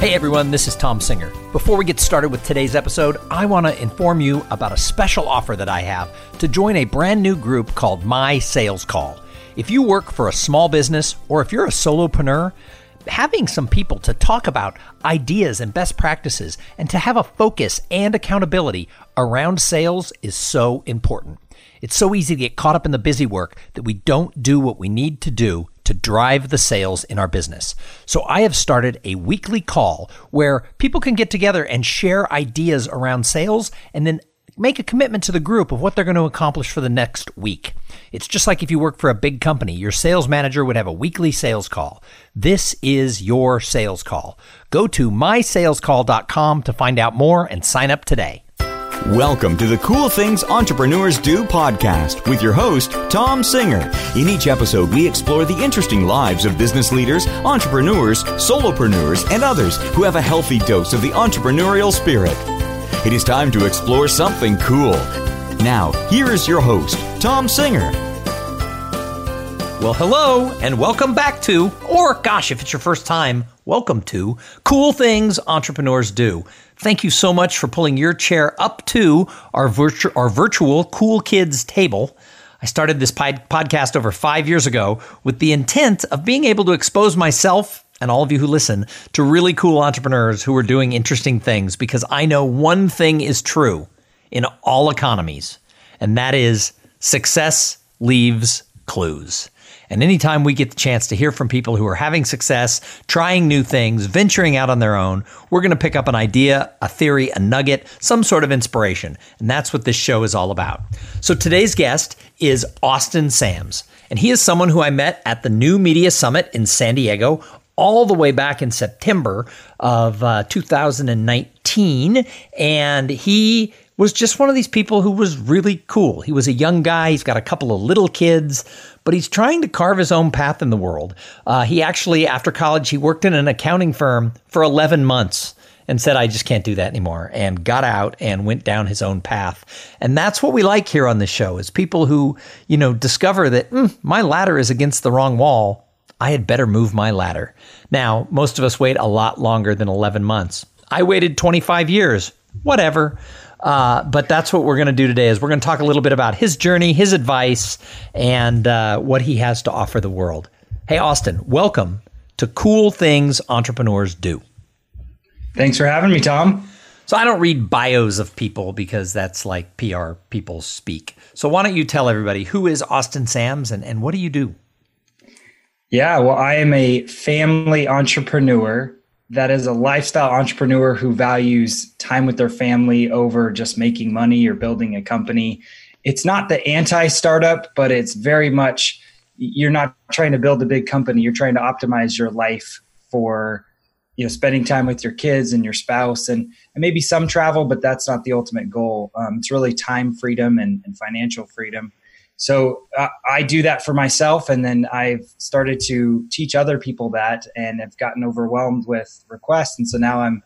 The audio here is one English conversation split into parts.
Hey everyone, this is Tom Singer. Before we get started with today's episode, I want to inform you about a special offer that I have to join a brand new group called My Sales Call. If you work for a small business or if you're a solopreneur, having some people to talk about ideas and best practices and to have a focus and accountability around sales is so important. It's so easy to get caught up in the busy work that we don't do what we need to do to drive the sales in our business. So I have started a weekly call where people can get together and share ideas around sales and then make a commitment to the group of what they're going to accomplish for the next week. It's just like if you work for a big company, your sales manager would have a weekly sales call. This is your sales call. Go to mysalescall.com to find out more and sign up today. Welcome to the Cool Things Entrepreneurs Do podcast with your host, Tom Singer. In each episode, we explore the interesting lives of business leaders, entrepreneurs, solopreneurs, and others who have a healthy dose of the entrepreneurial spirit. It is time to explore something cool. Now, here is your host, Tom Singer. Well, hello, and welcome back to, or gosh, if it's your first time, welcome to Cool Things Entrepreneurs Do. Thank you so much for pulling your chair up to our, virtu- our virtual Cool Kids table. I started this pod- podcast over five years ago with the intent of being able to expose myself and all of you who listen to really cool entrepreneurs who are doing interesting things because I know one thing is true in all economies, and that is success leaves clues. And anytime we get the chance to hear from people who are having success, trying new things, venturing out on their own, we're going to pick up an idea, a theory, a nugget, some sort of inspiration. And that's what this show is all about. So today's guest is Austin Sams. And he is someone who I met at the New Media Summit in San Diego all the way back in September of uh, 2019. And he was just one of these people who was really cool. He was a young guy. He's got a couple of little kids, but he's trying to carve his own path in the world. Uh, he actually, after college, he worked in an accounting firm for 11 months and said, I just can't do that anymore, and got out and went down his own path. And that's what we like here on this show is people who, you know, discover that mm, my ladder is against the wrong wall. I had better move my ladder. Now, most of us wait a lot longer than 11 months. I waited 25 years. Whatever. Uh, but that's what we're going to do today is we're going to talk a little bit about his journey, his advice, and uh, what he has to offer the world. Hey, Austin, welcome to Cool Things Entrepreneurs Do. Thanks for having me, Tom. So I don't read bios of people because that's like PR people speak. So why don't you tell everybody who is Austin Sams and, and what do you do? Yeah, well, I am a family entrepreneur that is a lifestyle entrepreneur who values time with their family over just making money or building a company. It's not the anti startup, but it's very much you're not trying to build a big company. You're trying to optimize your life for you know spending time with your kids and your spouse and, and maybe some travel, but that's not the ultimate goal. Um, it's really time freedom and, and financial freedom. So uh, I do that for myself, and then I've started to teach other people that, and have gotten overwhelmed with requests, and so now I'm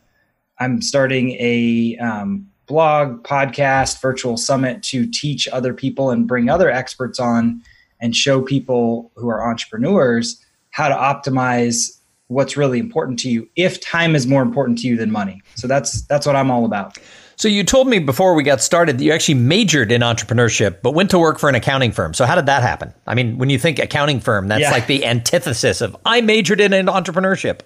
I'm starting a um, blog, podcast, virtual summit to teach other people and bring other experts on and show people who are entrepreneurs how to optimize what's really important to you if time is more important to you than money. So that's that's what I'm all about. So you told me before we got started that you actually majored in entrepreneurship, but went to work for an accounting firm. So how did that happen? I mean, when you think accounting firm, that's yeah. like the antithesis of I majored in entrepreneurship.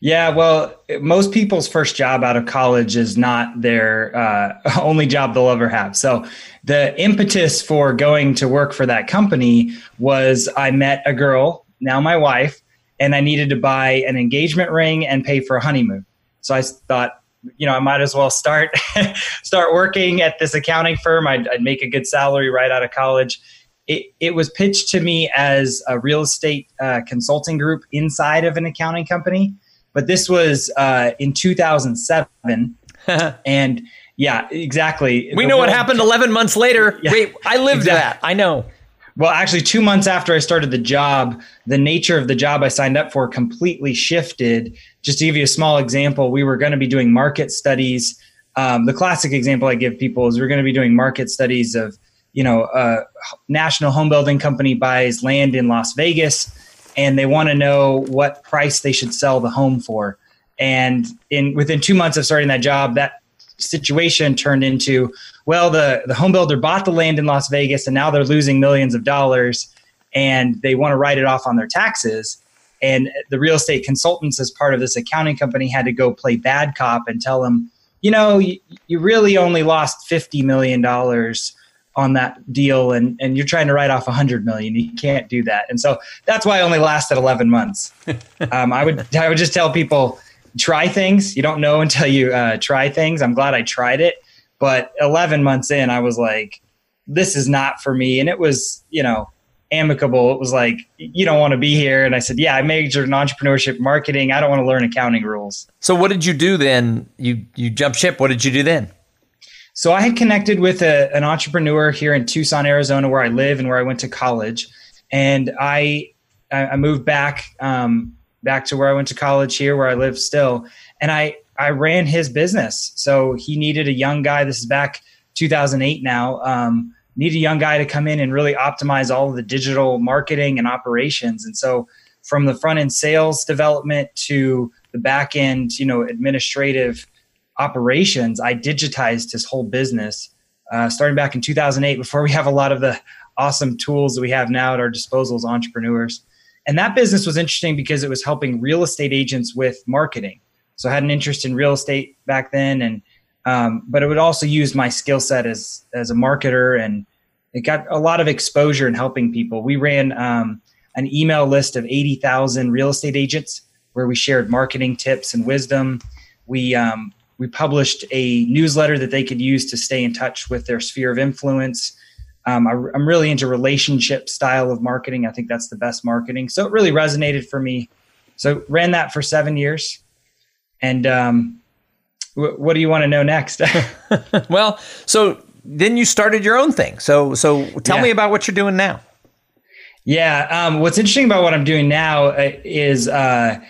Yeah, well, most people's first job out of college is not their uh, only job they'll ever have. So, the impetus for going to work for that company was I met a girl, now my wife, and I needed to buy an engagement ring and pay for a honeymoon. So I thought, you know, I might as well start start working at this accounting firm. I'd, I'd, make a good salary right out of college. It, it was pitched to me as a real estate uh, consulting group inside of an accounting company, but this was uh, in 2007, and yeah, exactly. We the know what happened 11 months later. Yeah, Wait, I lived exactly. that. I know. Well, actually, two months after I started the job, the nature of the job I signed up for completely shifted. Just to give you a small example, we were going to be doing market studies. Um, the classic example I give people is we're going to be doing market studies of, you know, a national home building company buys land in Las Vegas and they want to know what price they should sell the home for. And in within two months of starting that job, that situation turned into well, the the home builder bought the land in Las Vegas, and now they're losing millions of dollars, and they want to write it off on their taxes. And the real estate consultants, as part of this accounting company, had to go play bad cop and tell them, you know, you, you really only lost fifty million dollars on that deal and, and you're trying to write off 100 million. You can't do that. And so that's why i only lasted 11 months. Um, i would i would just tell people try things. You don't know until you uh, try things. I'm glad i tried it but 11 months in i was like this is not for me. And it was you know amicable. It was like you don't want to be here. And i said yeah i majored in entrepreneurship marketing. I don't want to learn accounting rules. So what did you do then? You you jumped ship. What did you do then? So I had connected with a, an entrepreneur here in Tucson, Arizona, where I live and where I went to college, and I I moved back um, back to where I went to college here, where I live still, and I I ran his business. So he needed a young guy. This is back 2008 now. Um, a young guy to come in and really optimize all of the digital marketing and operations. And so from the front end sales development to the back end, you know, administrative operations, I digitized his whole business uh, starting back in 2008 before we have a lot of the awesome tools that we have now at our disposal as entrepreneurs. And that business was interesting because it was helping real estate agents with marketing. So I had an interest in real estate back then, and um, but it would also use my skill set as as a marketer, and it got a lot of exposure in helping people. We ran um, an email list of 80,000 real estate agents where we shared marketing tips and wisdom. We um, we published a newsletter that they could use to stay in touch with their sphere of influence. Um, I, am really into relationship style of marketing. I think that's the best marketing. So it really resonated for me. So ran that for seven years. And um, w- what do you want to know next? well, so then you started your own thing. So so tell yeah. me about what you're doing now. Yeah. Um, what's interesting about what I'm doing now uh, is. Uh,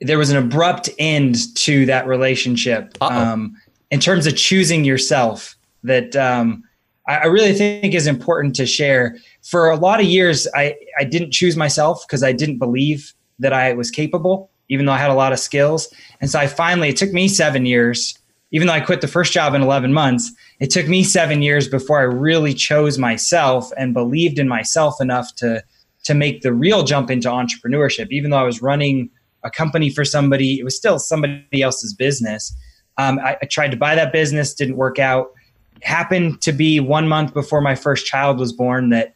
there was an abrupt end to that relationship um, in terms of choosing yourself that um, I, I, really think is important to share. For a lot of years, I, I didn't choose myself because I didn't believe that I was capable, even though I had a lot of skills. And so I finally, it took me seven years, even though I quit the first job in 11 months, it took me seven years before I really chose myself and believed in myself enough to, to make the real jump into entrepreneurship, even though I was running – a company for somebody. It was still somebody else's business. Um, I, I, tried to buy that business, didn't work out. Happened to be one month before my first child was born that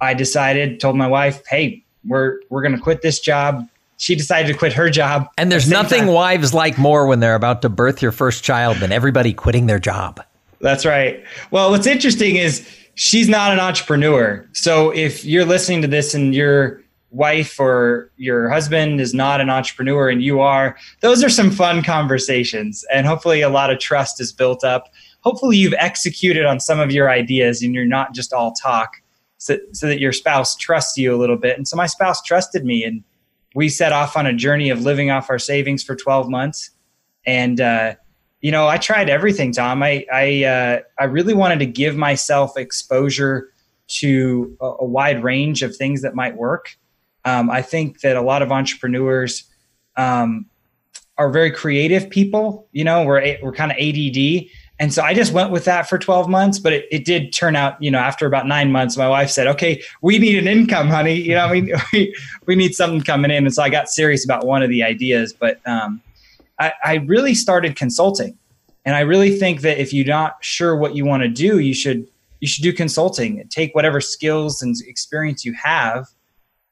I decided, told my wife, "Hey, we're we're going to quit this job." She decided to quit her job. And there's the nothing time. wives like more when they're about to birth your first child than everybody quitting their job. That's right. Well, what's interesting is she's not an entrepreneur. So if you're listening to this and you're wife or your husband is not an entrepreneur and you are, those are some fun conversations. And hopefully, a lot of trust is built up. Hopefully, you've executed on some of your ideas and you're not just all talk so, so that your spouse trusts you a little bit. And so, my spouse trusted me, and we set off on a journey of living off our savings for 12 months. And, uh, you know, I tried everything, Tom. I I uh, I really wanted to give myself exposure to a, a, wide range of things that might work. Um, I think that a lot of entrepreneurs um, are very creative people. You know, we're we're kind of ADD, and so I just went with that for 12 months. But it, it did turn out, you know, after about nine months, my wife said, "Okay, we need an income, honey. You know, we we, we need something coming in." And so I got serious about one of the ideas. But um, I, I really started consulting, and I really think that if you're not sure what you want to do, you should you should do consulting. Take whatever skills and experience you have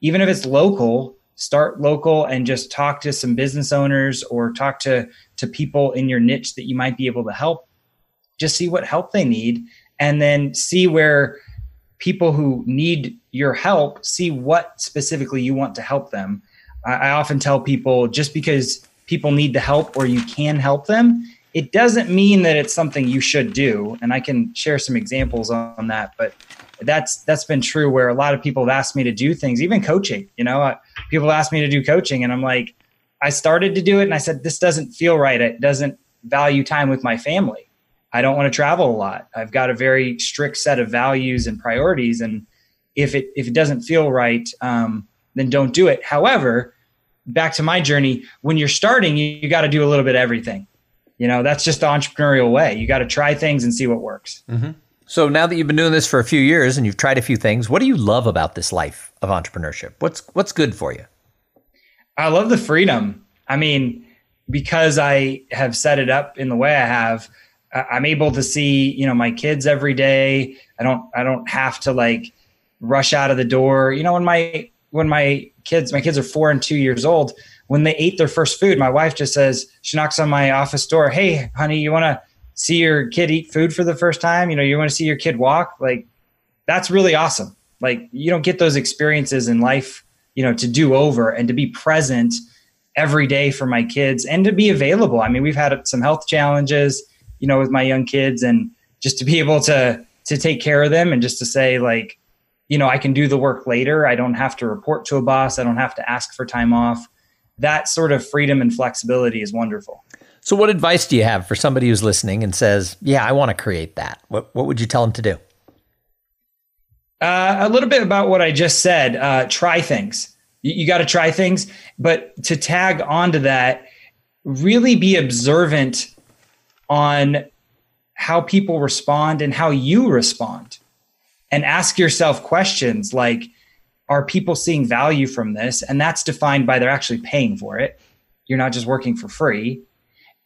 even if it's local, start local and just talk to some business owners or talk to to people in your niche that you might be able to help. Just see what help they need and then see where people who need your help see what specifically you want to help them. I, often tell people just because people need the help or you can help them it doesn't mean that it's something you should do and i can share some examples on that but that's that's been true where a lot of people have asked me to do things, even coaching. You know, people ask me to do coaching, and I'm like, I started to do it, and I said, this doesn't feel right. It doesn't value time with my family. I don't want to travel a lot. I've got a very strict set of values and priorities, and if it if it doesn't feel right, um, then don't do it. However, back to my journey, when you're starting, you, you got to do a little bit of everything. You know, that's just the entrepreneurial way. You got to try things and see what works. Mm-hmm. So now that you've been doing this for a few years and you've tried a few things, what do you love about this life of entrepreneurship? What's what's good for you? I love the freedom. I mean, because I have set it up in the way I have, I'm able to see, you know, my kids every day. I don't I don't have to like rush out of the door. You know, when my when my kids my kids are 4 and 2 years old, when they ate their first food, my wife just says, she knocks on my office door, "Hey, honey, you want to see your kid eat food for the first time? You know, you want to see your kid walk?" Like that's really awesome. Like you don't get those experiences in life, you know, to do over and to be present every day for my kids and to be available. I mean, we've had some health challenges, you know, with my young kids and just to be able to to take care of them and just to say like, you know, I can do the work later. I don't have to report to a boss. I don't have to ask for time off. That sort of freedom and flexibility is wonderful. So, what advice do you have for somebody who's listening and says, "Yeah, I want to create that"? What What would you tell them to do? Uh, a little bit about what I just said. Uh, try things. You, you got to try things, but to tag onto that, really be observant on how people respond and how you respond, and ask yourself questions like, "Are people seeing value from this?" And that's defined by they're actually paying for it. You're not just working for free.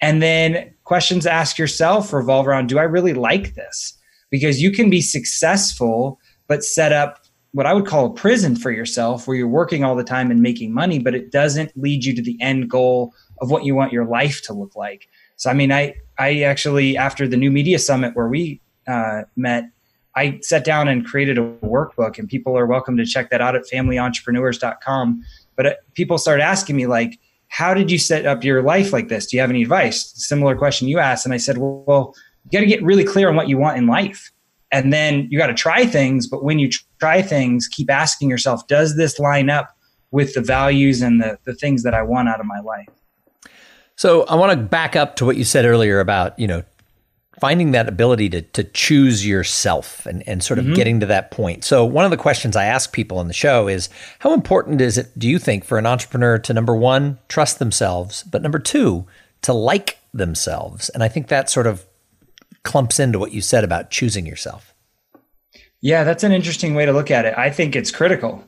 And then questions ask yourself revolve around Do I really like this? Because you can be successful but set up what I would call a prison for yourself where you're working all the time and making money, but it doesn't lead you to the end goal of what you want your life to look like. So, I mean, I, I actually, after the new media summit where we uh, met, I sat down and created a workbook, and people are welcome to check that out at familyentrepreneurs.com. But uh, people started asking me, like, how did you set up your life like this? Do you have any advice? Similar question you asked. And I said, well, well you got to get really clear on what you want in life and then you got to try things but when you try things keep asking yourself does this line up with the values and the, the things that i want out of my life so i want to back up to what you said earlier about you know finding that ability to, to choose yourself and, and sort of mm-hmm. getting to that point so one of the questions i ask people on the show is how important is it do you think for an entrepreneur to number one trust themselves but number two to like themselves and i think that sort of clumps into what you said about choosing yourself. Yeah, that's an interesting way to look at it. I think it's critical.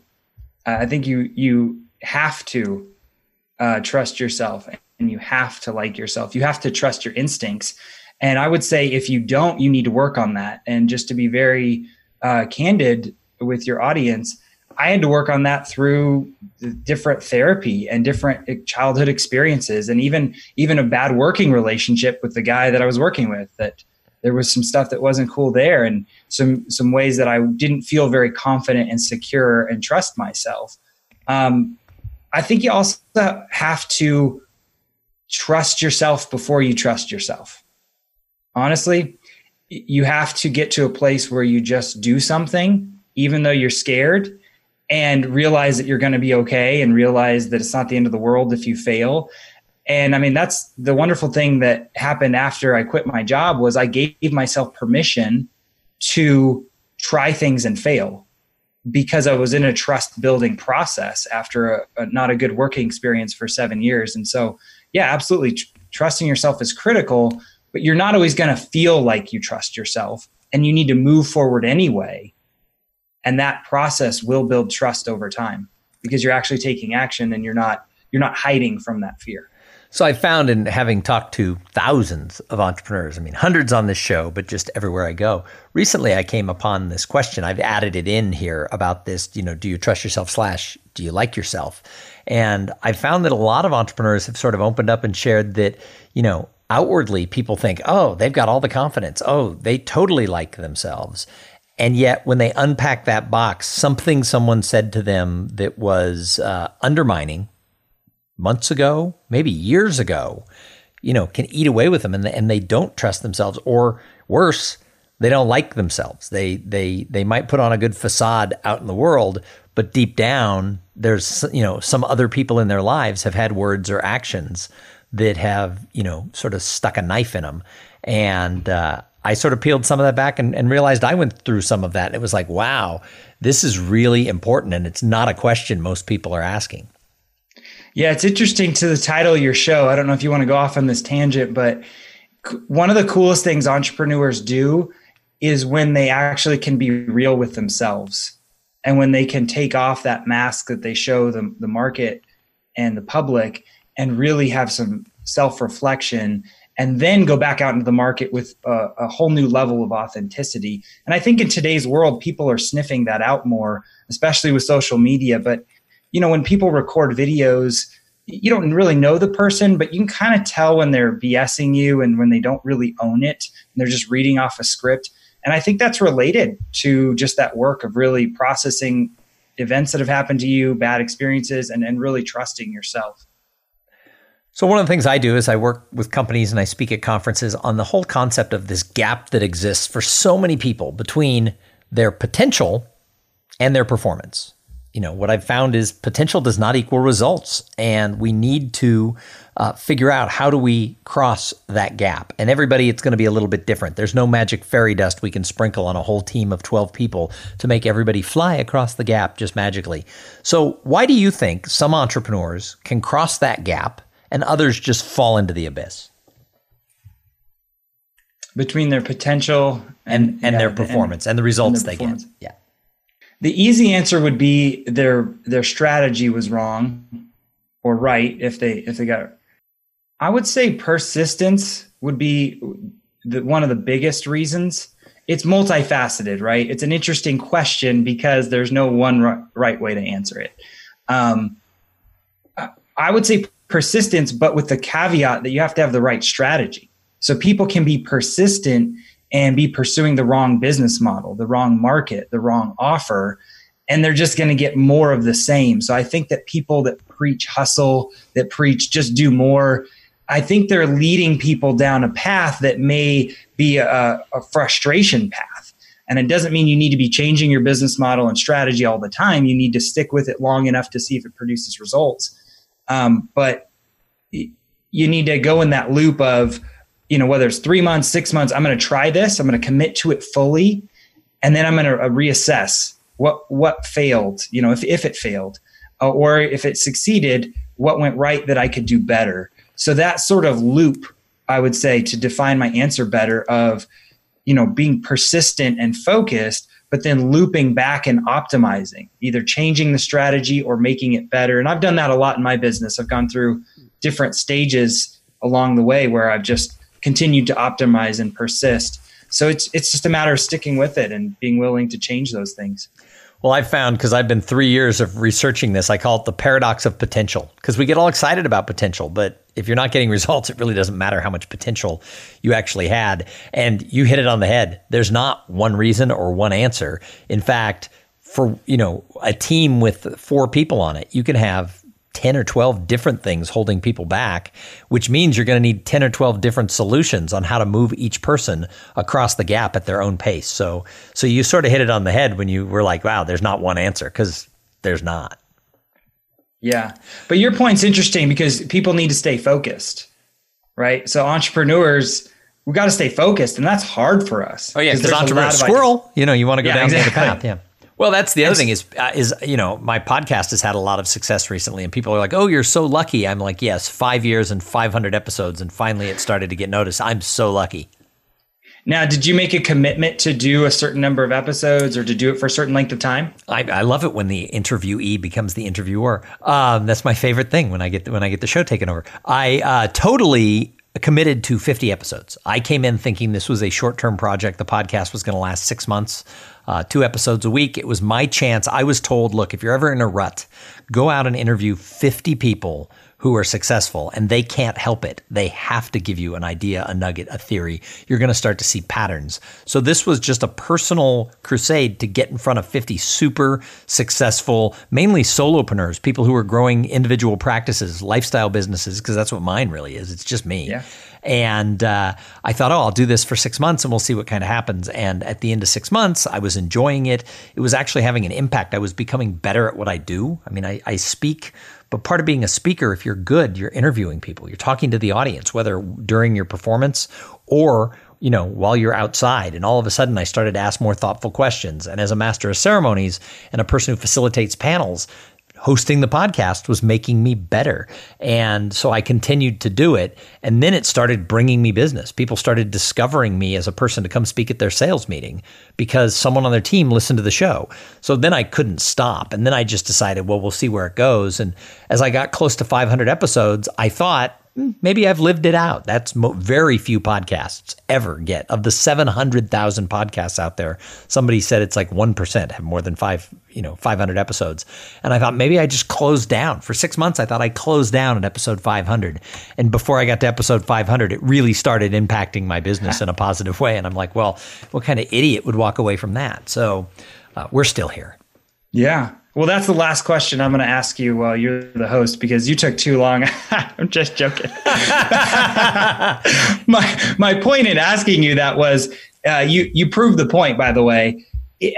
Uh, I think you you have to uh, trust yourself and you have to like yourself. You have to trust your instincts. And I would say if you don't, you need to work on that. And just to be very uh, candid with your audience, I had to work on that through different therapy and different childhood experiences, and even even a bad working relationship with the guy that I was working with that there was some stuff that wasn't cool there and some some ways that I didn't feel very confident and secure and trust myself. Um, I think you also have to trust yourself before you trust yourself. Honestly, you have to get to a place where you just do something, even though you're scared, and realize that you're going to be okay and realize that it's not the end of the world if you fail and i mean that's the wonderful thing that happened after i quit my job was i gave myself permission to try things and fail because i was in a trust building process after a, a not a good working experience for seven years and so yeah absolutely Tr- trusting yourself is critical but you're not always going to feel like you trust yourself and you need to move forward anyway and that process will build trust over time because you're actually taking action and you're not you're not hiding from that fear so I found in having talked to thousands of entrepreneurs, I mean, hundreds on this show, but just everywhere I go. Recently, I came upon this question. I've added it in here about this, you know, do you trust yourself slash do you like yourself? And I found that a lot of entrepreneurs have sort of opened up and shared that, you know, outwardly people think, oh, they've got all the confidence. Oh, they totally like themselves. And yet, when they unpack that box, something someone said to them that was uh, undermining months ago, maybe years ago, you know, can eat away with them and, and they don't trust themselves or worse, they don't like themselves. They they they might put on a good facade out in the world, but deep down there's you know some other people in their lives have had words or actions that have you know sort of stuck a knife in them and uh, I sort of peeled some of that back and, and, realized I went through some of that. It was like, wow, this is really important. And it's not a question most people are asking. Yeah, it's interesting to the title of your show. I don't know if you want to go off on this tangent, but one of the coolest things entrepreneurs do is when they actually can be real with themselves and when they can take off that mask that they show the, the market and the public and really have some self-reflection and then go back out into the market with a, a, whole new level of authenticity. And i think in today's world people are sniffing that out more especially with social media. But you know when people record videos you don't really know the person but you can kind of tell when they're bsing you and when they don't really own it and they're just reading off a script and I think that's related to just that work of really processing events that have happened to you, bad experiences, and, and really trusting yourself. So, one of the things I do is I work with companies and I speak at conferences on the whole concept of this gap that exists for so many people between their potential and their performance you know, what I've found is potential does not equal results, and we need to uh, figure out how do we cross that gap. And everybody, it's going to be a little bit different. There's no magic fairy dust we can sprinkle on a whole team of 12 people to make everybody fly across the gap just magically. So, why do you think some entrepreneurs can cross that gap and others just fall into the abyss? Between their potential and, and, and yeah, their performance and, and the results and they get. Yeah. The easy answer would be their their strategy was wrong or right if they if they got. I would say persistence would be the, one of the biggest reasons. It's multifaceted, right? It's an interesting question because there's no one right, right way to answer it. Um, I would say persistence, but with the caveat that you have to have the right strategy. So people can be persistent and be pursuing the wrong business model, the wrong market, the wrong offer, and they're just going to get more of the same. So I think that people that preach hustle, that preach just do more, I think they're leading people down a path that may be a, a frustration path. And it doesn't mean you need to be changing your business model and strategy all the time. You need to stick with it long enough to see if it produces results. Um, but you need to go in that loop of, you know, whether it's three months, six months, I'm going to try this. I'm going to commit to it fully, and then I'm going to uh, reassess what what failed. You know, if if it failed, uh, or if it succeeded, what went right that I could do better. So that sort of loop, I would say, to define my answer better of, you know, being persistent and focused, but then looping back and optimizing, either changing the strategy or making it better. And I've done that a lot in my business. I've gone through different stages along the way where I've just continued to optimize and persist. So it's it's just a matter of sticking with it and being willing to change those things. Well, I've found because I've been three years of researching this, I call it the paradox of potential because we get all excited about potential, but if you're not getting results, it really doesn't matter how much potential you actually had. And you hit it on the head. There's not one reason or one answer. In fact, for you know a team with four people on it, you can have 10 or 12 different things holding people back, which means you're going to need 10 or 12 different solutions on how to move each person across the gap at their own pace. So, so you sort of hit it on the head when you were like, wow, there's not one answer because there's not. Yeah. But your point's interesting because people need to stay focused, right? So entrepreneurs, we got to stay focused and that's hard for us. Oh yeah. Because entrepreneur squirrel, you know, you want to go yeah, down exactly. the path. Yeah. Well, that's the other thing is uh, is you know my podcast has had a lot of success recently, and people are like, "Oh, you're so lucky." I'm like, "Yes, five years and 500 episodes, and finally it started to get noticed. I'm so lucky." Now, did you make a commitment to do a certain number of episodes or to do it for a certain length of time? I, I love it when the interviewee becomes the interviewer. Um, that's my favorite thing when I get when I get the show taken over. I uh, totally committed to 50 episodes. I came in thinking this was a short term project. The podcast was going to last six months uh, two episodes a week. It was my chance. I was told, look, if you're ever in a rut, go out and interview 50 people who are successful and they can't help it. They have to give you an idea, a nugget, a theory. You're going to start to see patterns. So this was just a personal crusade to get in front of 50 super successful, mainly solopreneurs, people who are growing individual practices, lifestyle businesses, because that's what mine really is. It's just me. Yeah. And uh, I thought, oh, I'll do this for six months and we'll see what kind of happens. And at the end of six months, I was enjoying it. It was actually having an impact. I was becoming better at what I do. I mean, I, I speak, but part of being a speaker, if you're good, you're interviewing people, you're talking to the audience, whether during your performance or you know, while you're outside. And all of a sudden, I started to ask more thoughtful questions. And as a master of ceremonies and a person who facilitates panels, hosting the podcast was making me better. And so I continued to do it. And then it started bringing me business. People started discovering me as a person to come speak at their sales meeting because someone on their team listened to the show. So then I couldn't stop. And then I just decided, well, we'll see where it goes. And as I got close to 500 episodes, I thought, maybe I've lived it out. That's mo- very few podcasts ever get. Of the 700,000 podcasts out there, somebody said it's like 1% have more than five, you know, 500 episodes. And I thought maybe I just closed down. For six months, I thought I closed down at episode 500. And before I got to episode 500, it really started impacting my business in a positive way. And I'm like, well, what kind of idiot would walk away from that? So uh, we're still here. Yeah. Well, that's the last question I'm going to ask you while you're the host because you took too long. I'm just joking. my my point in asking you that was uh, you you proved the point. By the way,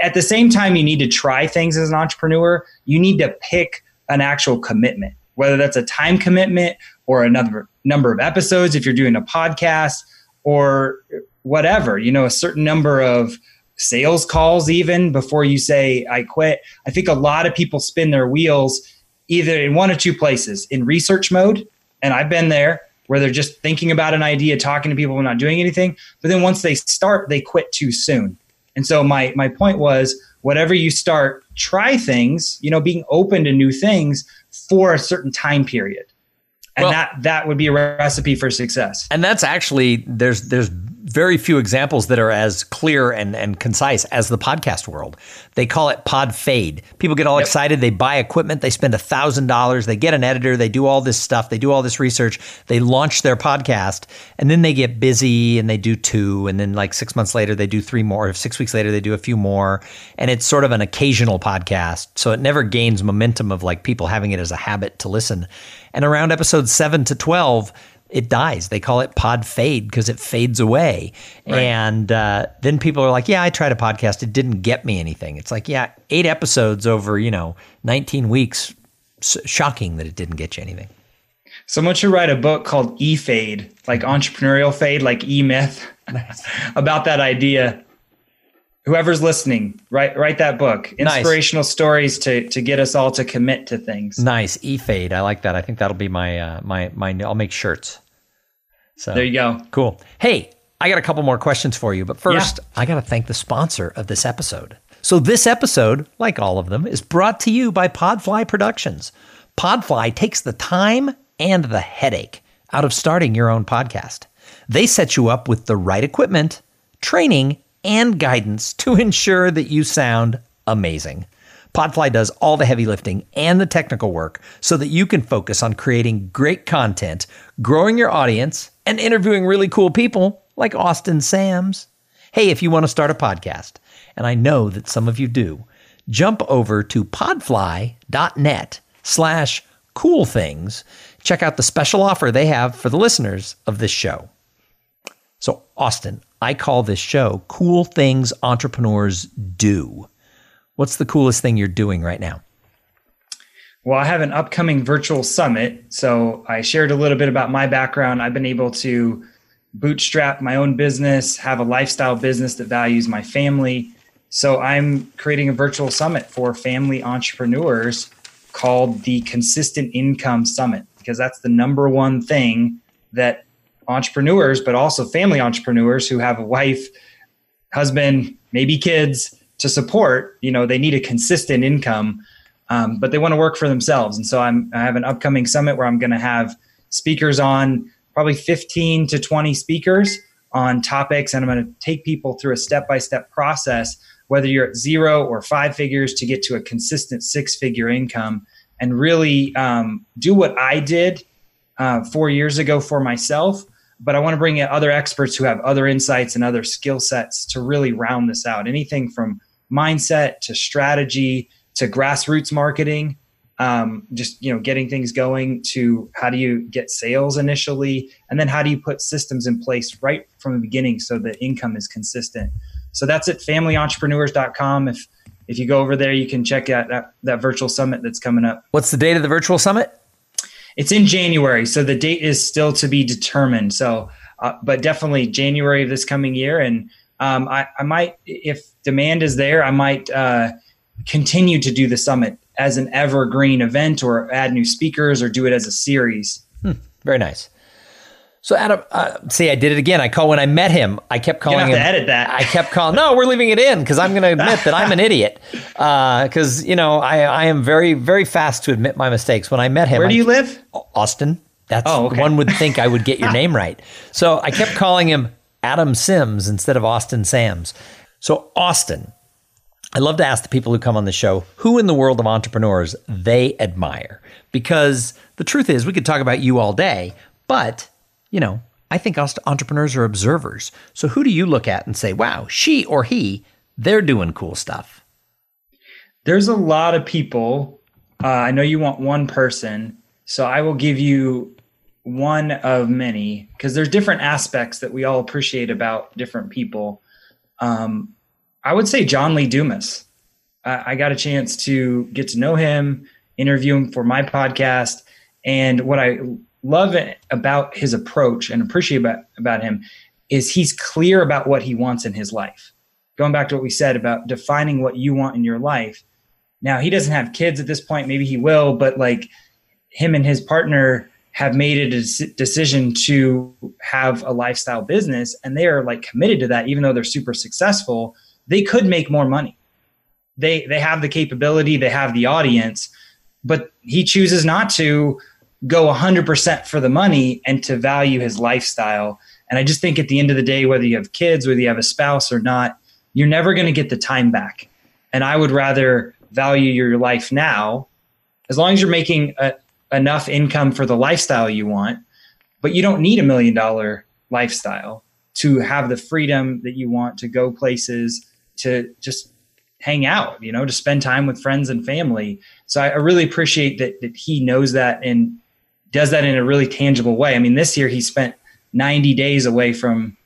at the same time, you need to try things as an entrepreneur. You need to pick an actual commitment, whether that's a time commitment or another number of episodes if you're doing a podcast or whatever. You know, a certain number of sales calls even before you say I quit. I think a lot of people spin their wheels either in one or two places in research mode, and I've been there where they're just thinking about an idea, talking to people, and not doing anything. But then once they start, they quit too soon. And so my my point was, whatever you start, try things. You know, being open to new things for a certain time period, and well, that that would be a recipe for success. And that's actually there's there's very few examples that are as clear and, and concise as the podcast world. They call it pod fade. People get all yep. excited. They buy equipment. They spend $1,000. They get an editor. They do all this stuff. They do all this research. They launch their podcast and then they get busy and they do two. And then, like six months later, they do three more. Or Six weeks later, they do a few more. And it's sort of an occasional podcast. So it never gains momentum of like people having it as a habit to listen. And around episode seven to 12, it dies. They call it pod fade because it fades away. Right. And uh, then people are like, yeah, I tried a podcast. It didn't get me anything. It's like, yeah, eight episodes over, you know, 19 weeks. shocking that it didn't get you anything. Someone should write a book called E Fade, like entrepreneurial fade, like E Myth, about that idea whoever's listening, write write that book. Inspirational nice. stories to to get us all to commit to things. Nice. E fade. I like that. I think that'll be my uh, my my I'll make shirts. So there you go. Cool. Hey, I got a couple more questions for you, but first, yeah. I got to thank the sponsor of this episode. So this episode, like all of them, is brought to you by Podfly Productions. Podfly takes the time and the headache out of starting your own podcast. They set you up with the right equipment, training, and guidance to ensure that you sound amazing. Podfly does all the heavy lifting and the technical work so that you can focus on creating great content, growing your audience, and interviewing really cool people like Austin Sams. Hey, if you want to start a podcast, and I know that some of you do, jump over to podfly.net slash cool things. Check out the special offer they have for the listeners of this show. So, Austin, I call this show Cool Things Entrepreneurs Do. What's the coolest thing you're doing right now? Well, I have an upcoming virtual summit. So I shared a little bit about my background. I've been able to bootstrap my own business, have a lifestyle business that values my family. So I'm creating a virtual summit for family entrepreneurs called the Consistent Income Summit because that's the number one thing that entrepreneurs, but also family entrepreneurs who have a wife, husband, maybe kids to support. You know, they need a consistent income, um, but they want to work for themselves. And so I'm, I have an upcoming summit where I'm going to have speakers on, probably 15 to 20 speakers on topics, and I'm going to take people through a step by step process, whether you're at zero or five figures, to get to a consistent six figure income and really um, do what I did uh, four years ago for myself but I want to bring in other experts who have other insights and other skill sets to really round this out. Anything from mindset to strategy to grassroots marketing, um, just you know, getting things going to how do you get sales initially, and then how do you put systems in place right from the beginning so the income is consistent. So that's at familyentrepreneurs.com. If if you go over there, you can check out that, that virtual summit that's coming up. What's the date of the virtual summit? It's in January, so the date is still to be determined. So, uh, but definitely January of this coming year, and um, I, I, might, if demand is there, I might uh, continue to do the summit as an evergreen event or add new speakers or do it as a series. Hmm, very nice. So Adam, uh, see, I did it again. I call when I met him. I kept calling have him. To edit that. I kept calling. No, we're leaving it in because I'm going to admit that I'm an idiot. Because uh, you know, I I am very very fast to admit my mistakes. When I met him, where do I, you live? Austin. That's oh, okay. one would think I would get your name right. So I kept calling him Adam Sims instead of Austin Sams. So Austin, I love to ask the people who come on the show who in the world of entrepreneurs they admire. Because the truth is, we could talk about you all day, but, you know, I think us entrepreneurs are observers. So who do you look at and say, wow, she or he, they're doing cool stuff? There's a lot of people. Uh, I know you want one person. So I will give you one of many because there's different aspects that we all appreciate about different people. Um, I would say John Lee Dumas. I, I got a chance to get to know him, interview him for my podcast, and what I love about his approach and appreciate about, about him is he's clear about what he wants in his life. Going back to what we said about defining what you want in your life. Now, he doesn't have kids at this point. Maybe he will, but like him and his partner have made a des- decision to have a lifestyle business and they are like committed to that even though they're super successful they could make more money they they have the capability they have the audience but he chooses not to go 100% for the money and to value his lifestyle. And i just think at the end of the day whether you have kids whether you have a spouse or not you're never going to get the time back. And i would rather value your life now as long as you're making a, enough income for the lifestyle you want but you don't need a million dollar lifestyle to have the freedom that you want to go places to just hang out, you know, to spend time with friends and family. So I, I really appreciate that that he knows that. And does that in a really tangible way. I mean, this year he spent 90 days away from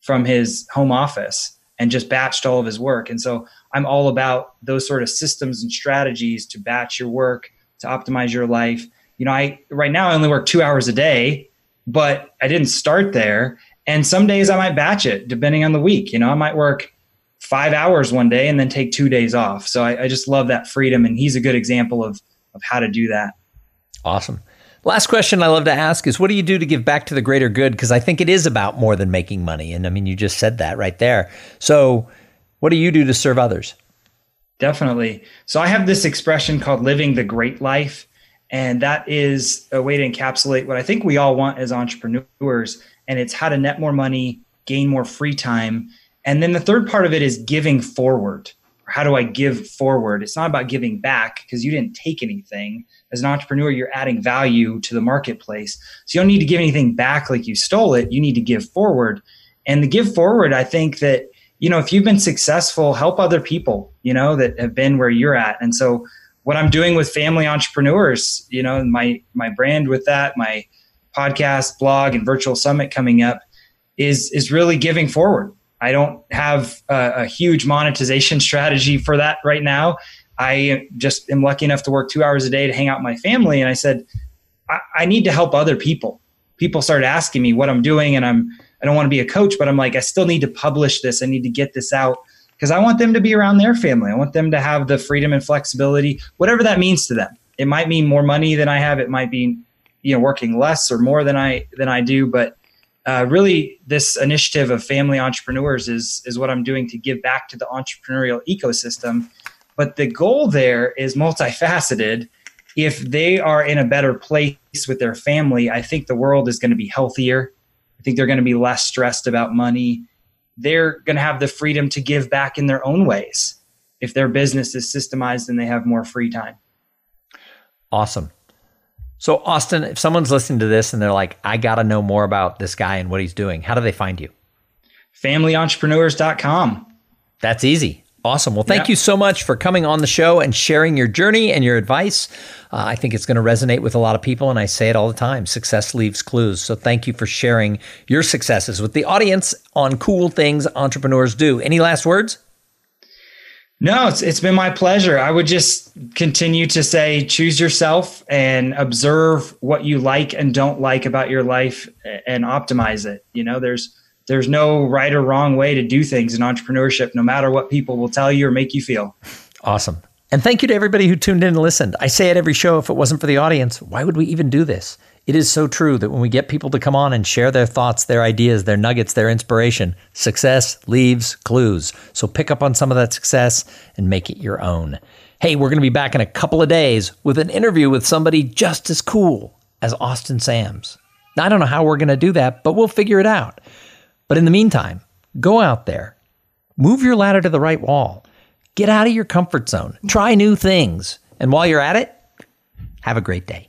from his home office and just batched all of his work. And so I'm all about those sort of systems and strategies to batch your work, to optimize your life. You know, I right now I only work 2 hours a day, but I didn't start there. And some days I might batch it depending on the week. You know, I might work five hours one day and then take two days off. So I, I just love that freedom. And he's a good example of, of how to do that. Awesome. Last question I love to ask is what do you do to give back to the greater good? Because I think it is about more than making money. And I mean, you just said that right there. So, what do you do to serve others? Definitely. So, I have this expression called living the great life. And that is a way to encapsulate what I think we all want as entrepreneurs. And it's how to net more money, gain more free time, and then the third part of it is giving forward. How do I give forward? It's not about giving back because you didn't take anything. As an entrepreneur, you're adding value to the marketplace. So you don't need to give anything back like you stole it. You need to give forward. And the give forward, I think that, you know, if you've been successful, help other people, you know, that have been where you're at. And so what I'm doing with family entrepreneurs, you know, my my brand with that, my podcast, blog, and virtual summit coming up is is really giving forward I don't have a, a, huge monetization strategy for that right now. I just am lucky enough to work two hours a day to hang out with my family. And I said, I, I need to help other people. People started asking me what I'm doing, and I'm I don't want to be a coach, but I'm like, I still need to publish this. I need to get this out because I want them to be around their family. I want them to have the freedom and flexibility, whatever that means to them. It might mean more money than I have. It might be, you know, working less or more than I than I do, but uh, really this initiative of family entrepreneurs is is what I'm doing to give back to the entrepreneurial ecosystem. But the goal there is multifaceted. If they are in a better place with their family, I think the world is going to be healthier. I think they're going to be less stressed about money. They're going to have the freedom to give back in their own ways if their business is systemized and they have more free time. Awesome. So, Austin, if someone's listening to this and they're like, I got to know more about this guy and what he's doing, how do they find you? FamilyEntrepreneurs.com. That's easy. Awesome. Well, thank you so much for coming on the show and sharing your journey and your advice. Uh, I think it's going to resonate with a lot of people. And I say it all the time success leaves clues. So, thank you for sharing your successes with the audience on cool things entrepreneurs do. Any last words? No, it's it's been my pleasure. I would just continue to say choose yourself and observe what you like and don't like about your life and optimize it. You know, there's there's no right or wrong way to do things in entrepreneurship no matter what people will tell you or make you feel. Awesome. And thank you to everybody who tuned in and listened. I say it every show if it wasn't for the audience, why would we even do this? It is so true that when we get people to come on and share their thoughts, their ideas, their nuggets, their inspiration, success leaves clues. So pick up on some of that success and make it your own. Hey, we're going to be back in a couple of days with an interview with somebody just as cool as Austin Sams. Now, I don't know how we're going to do that, but we'll figure it out. But in the meantime, go out there, move your ladder to the right wall Get out of your comfort zone. Try new things. And while you're at it, have a great day.